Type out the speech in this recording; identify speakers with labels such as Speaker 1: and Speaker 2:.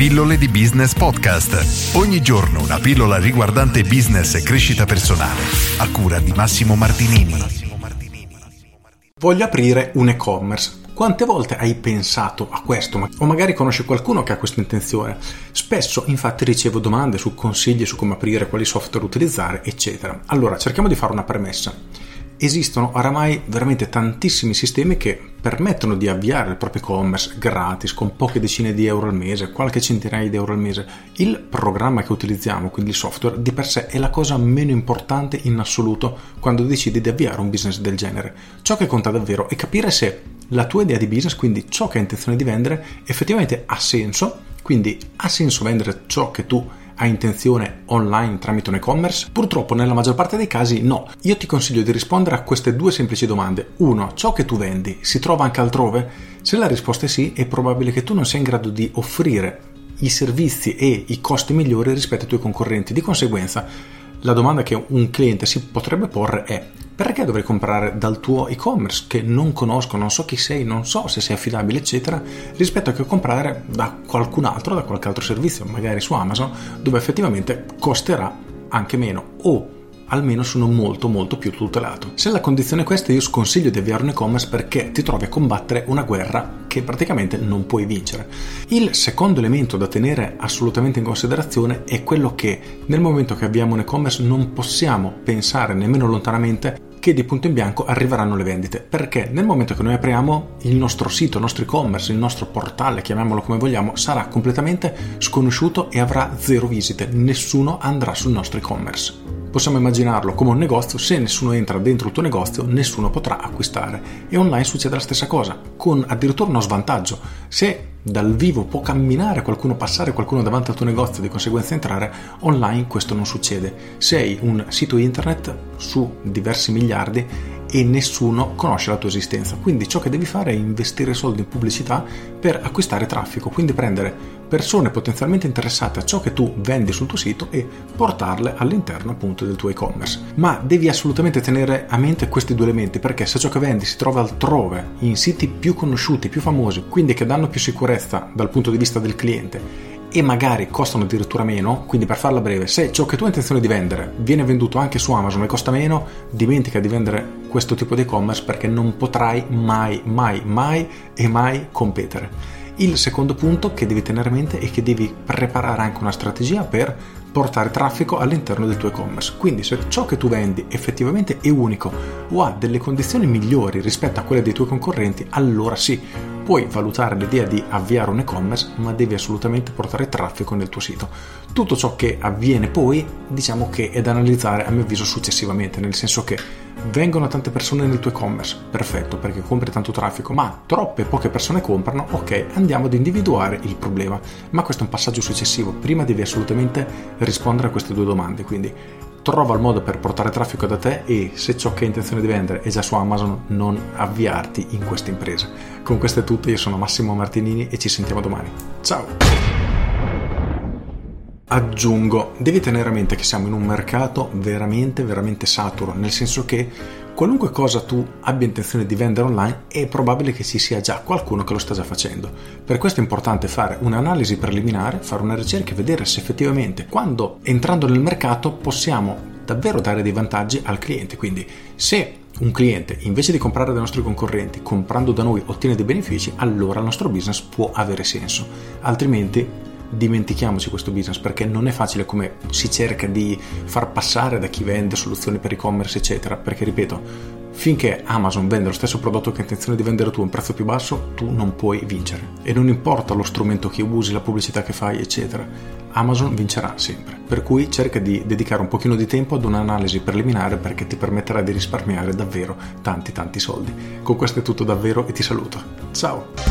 Speaker 1: Pillole di Business Podcast. Ogni giorno una pillola riguardante business e crescita personale. A cura di Massimo Martinini.
Speaker 2: Voglio aprire un e-commerce. Quante volte hai pensato a questo? O magari conosci qualcuno che ha questa intenzione? Spesso infatti ricevo domande su consigli su come aprire, quali software utilizzare, eccetera. Allora cerchiamo di fare una premessa esistono oramai veramente tantissimi sistemi che permettono di avviare il proprio e-commerce gratis con poche decine di euro al mese, qualche centinaia di euro al mese. Il programma che utilizziamo, quindi il software, di per sé è la cosa meno importante in assoluto quando decidi di avviare un business del genere. Ciò che conta davvero è capire se la tua idea di business, quindi ciò che hai intenzione di vendere, effettivamente ha senso, quindi ha senso vendere ciò che tu ha intenzione online tramite un e-commerce? Purtroppo nella maggior parte dei casi no. Io ti consiglio di rispondere a queste due semplici domande. 1. Ciò che tu vendi si trova anche altrove? Se la risposta è sì, è probabile che tu non sia in grado di offrire i servizi e i costi migliori rispetto ai tuoi concorrenti. Di conseguenza, la domanda che un cliente si potrebbe porre è perché dovrei comprare dal tuo e-commerce che non conosco, non so chi sei, non so se sei affidabile, eccetera, rispetto a che comprare da qualcun altro, da qualche altro servizio, magari su Amazon, dove effettivamente costerà anche meno o almeno sono molto molto più tutelato. Se la condizione è questa io sconsiglio di avviare un e-commerce perché ti trovi a combattere una guerra che praticamente non puoi vincere. Il secondo elemento da tenere assolutamente in considerazione è quello che nel momento che abbiamo un e-commerce non possiamo pensare nemmeno lontanamente che di punto in bianco arriveranno le vendite, perché nel momento che noi apriamo il nostro sito, il nostro e-commerce, il nostro portale, chiamiamolo come vogliamo, sarà completamente sconosciuto e avrà zero visite, nessuno andrà sul nostro e-commerce. Possiamo immaginarlo come un negozio, se nessuno entra dentro il tuo negozio, nessuno potrà acquistare. E online succede la stessa cosa, con addirittura uno svantaggio. Se dal vivo può camminare qualcuno, passare qualcuno davanti al tuo negozio, di conseguenza entrare, online questo non succede. Sei un sito internet su diversi miliardi e nessuno conosce la tua esistenza. Quindi ciò che devi fare è investire soldi in pubblicità per acquistare traffico, quindi prendere persone potenzialmente interessate a ciò che tu vendi sul tuo sito e portarle all'interno appunto del tuo e-commerce. Ma devi assolutamente tenere a mente questi due elementi perché se ciò che vendi si trova altrove, in siti più conosciuti, più famosi, quindi che danno più sicurezza dal punto di vista del cliente e magari costano addirittura meno, quindi per farla breve, se ciò che tu hai intenzione di vendere viene venduto anche su Amazon e costa meno, dimentica di vendere questo tipo di e-commerce perché non potrai mai, mai, mai e mai competere. Il secondo punto che devi tenere a mente è che devi preparare anche una strategia per portare traffico all'interno del tuo e-commerce. Quindi se ciò che tu vendi effettivamente è unico o ha delle condizioni migliori rispetto a quelle dei tuoi concorrenti, allora sì, puoi valutare l'idea di avviare un e-commerce, ma devi assolutamente portare traffico nel tuo sito. Tutto ciò che avviene poi, diciamo che è da analizzare a mio avviso successivamente, nel senso che vengono tante persone nel tuo e-commerce, perfetto perché compri tanto traffico, ma troppe poche persone comprano, ok, andiamo ad individuare il problema. Ma questo è un passaggio successivo, prima devi assolutamente rispondere a queste due domande, quindi trova il modo per portare traffico da te e se ciò che hai intenzione di vendere è già su Amazon non avviarti in questa impresa. Con questo è tutto, io sono Massimo Martinini e ci sentiamo domani. Ciao! Aggiungo, devi tenere a mente che siamo in un mercato veramente, veramente saturo, nel senso che qualunque cosa tu abbia intenzione di vendere online è probabile che ci sia già qualcuno che lo sta già facendo. Per questo è importante fare un'analisi preliminare, fare una ricerca e vedere se effettivamente quando entrando nel mercato possiamo davvero dare dei vantaggi al cliente. Quindi se un cliente invece di comprare dai nostri concorrenti, comprando da noi ottiene dei benefici, allora il nostro business può avere senso. Altrimenti dimentichiamoci questo business perché non è facile come si cerca di far passare da chi vende soluzioni per e-commerce eccetera. Perché ripeto finché Amazon vende lo stesso prodotto che hai intenzione di vendere tu a un prezzo più basso tu non puoi vincere. E non importa lo strumento che usi la pubblicità che fai eccetera Amazon vincerà sempre. Per cui cerca di dedicare un pochino di tempo ad un'analisi preliminare perché ti permetterà di risparmiare davvero tanti tanti soldi. Con questo è tutto davvero e ti saluto. Ciao